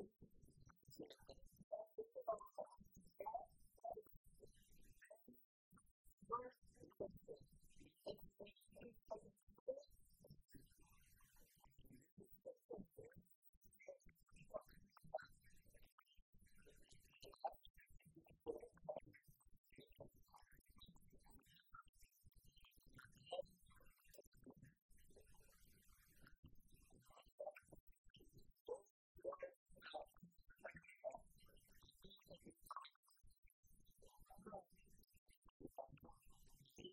Thank you. Yes.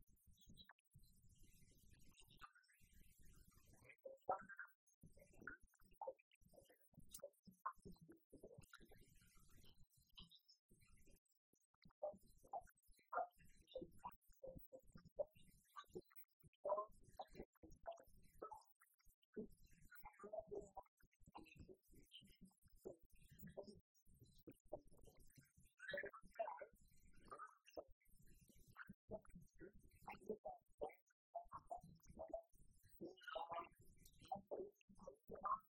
down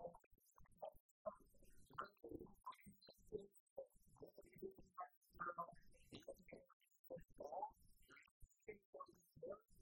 Thank you.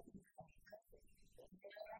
かっこいい。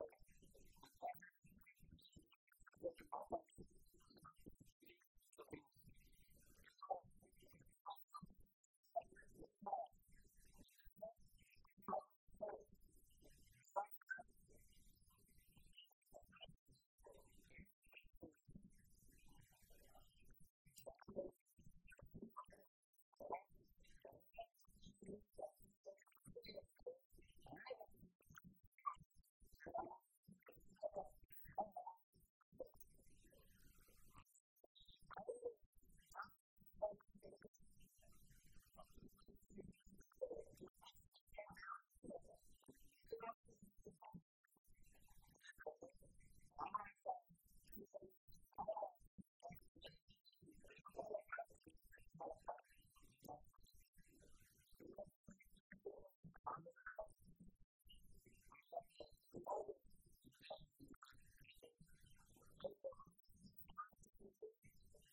Thank you.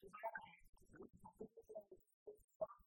is that we have to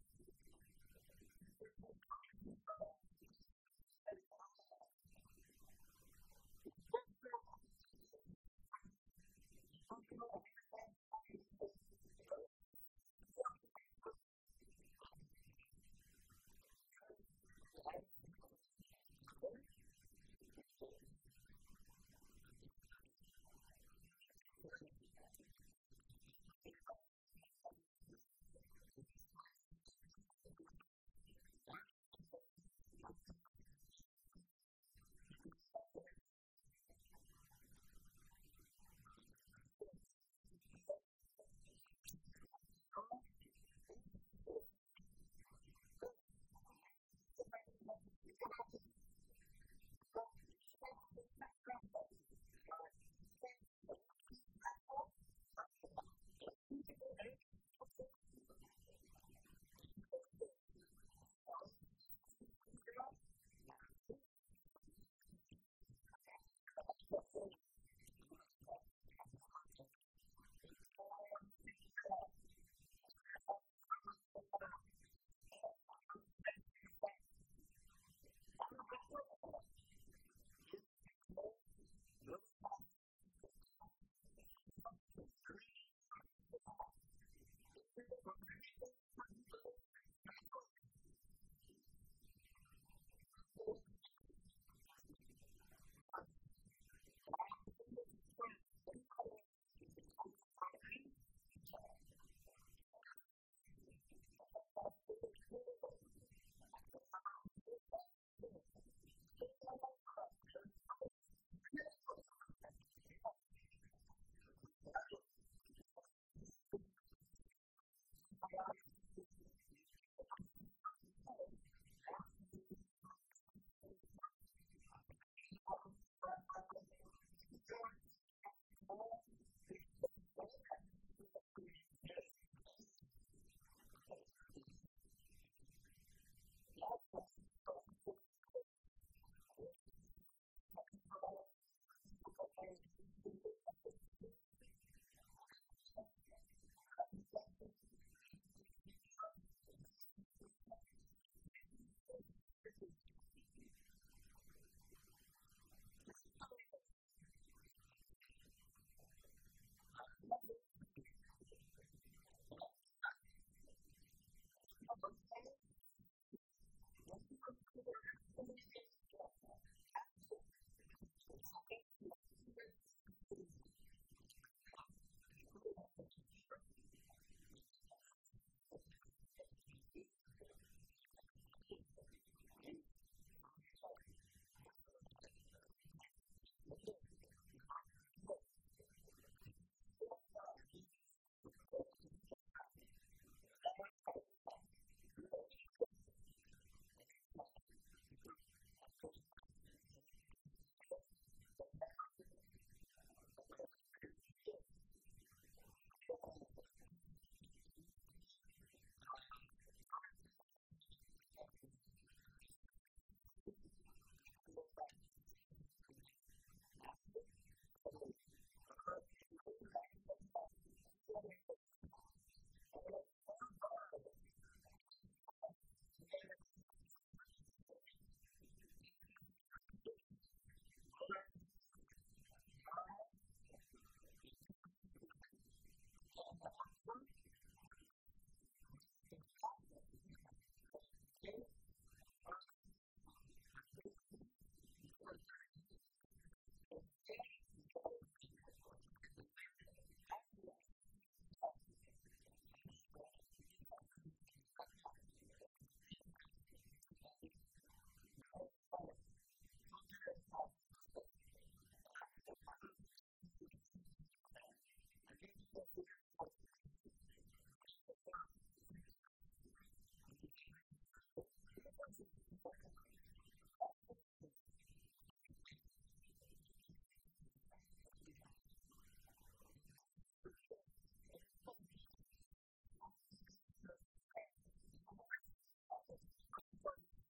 important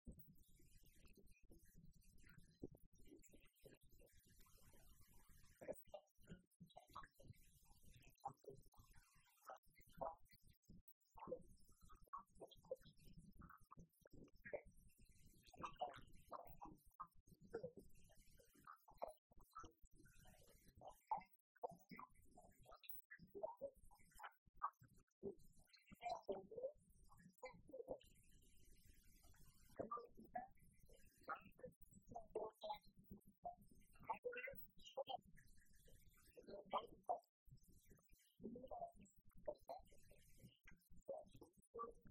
Thank you.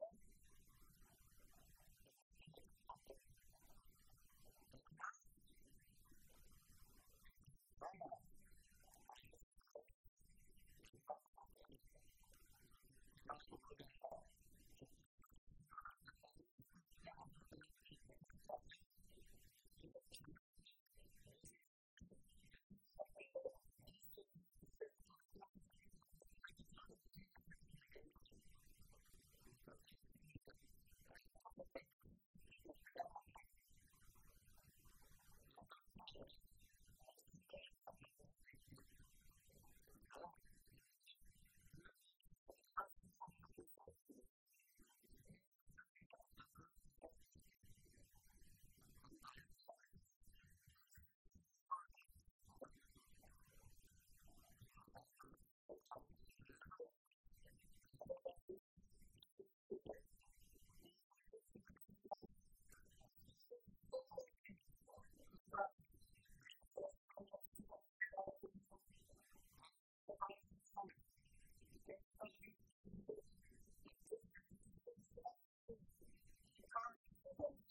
Thank you.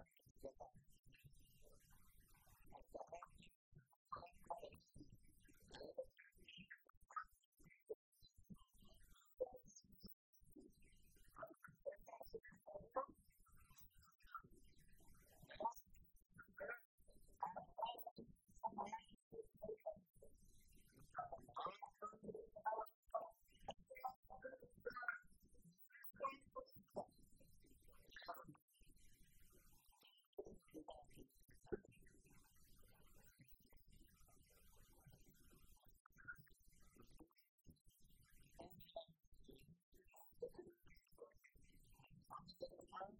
何ですかね? that we have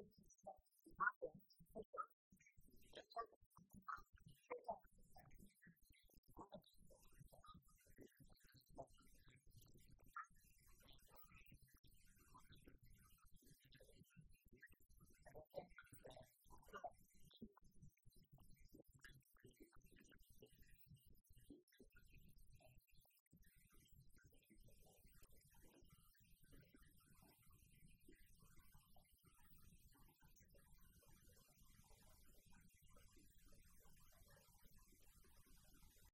could construct happen to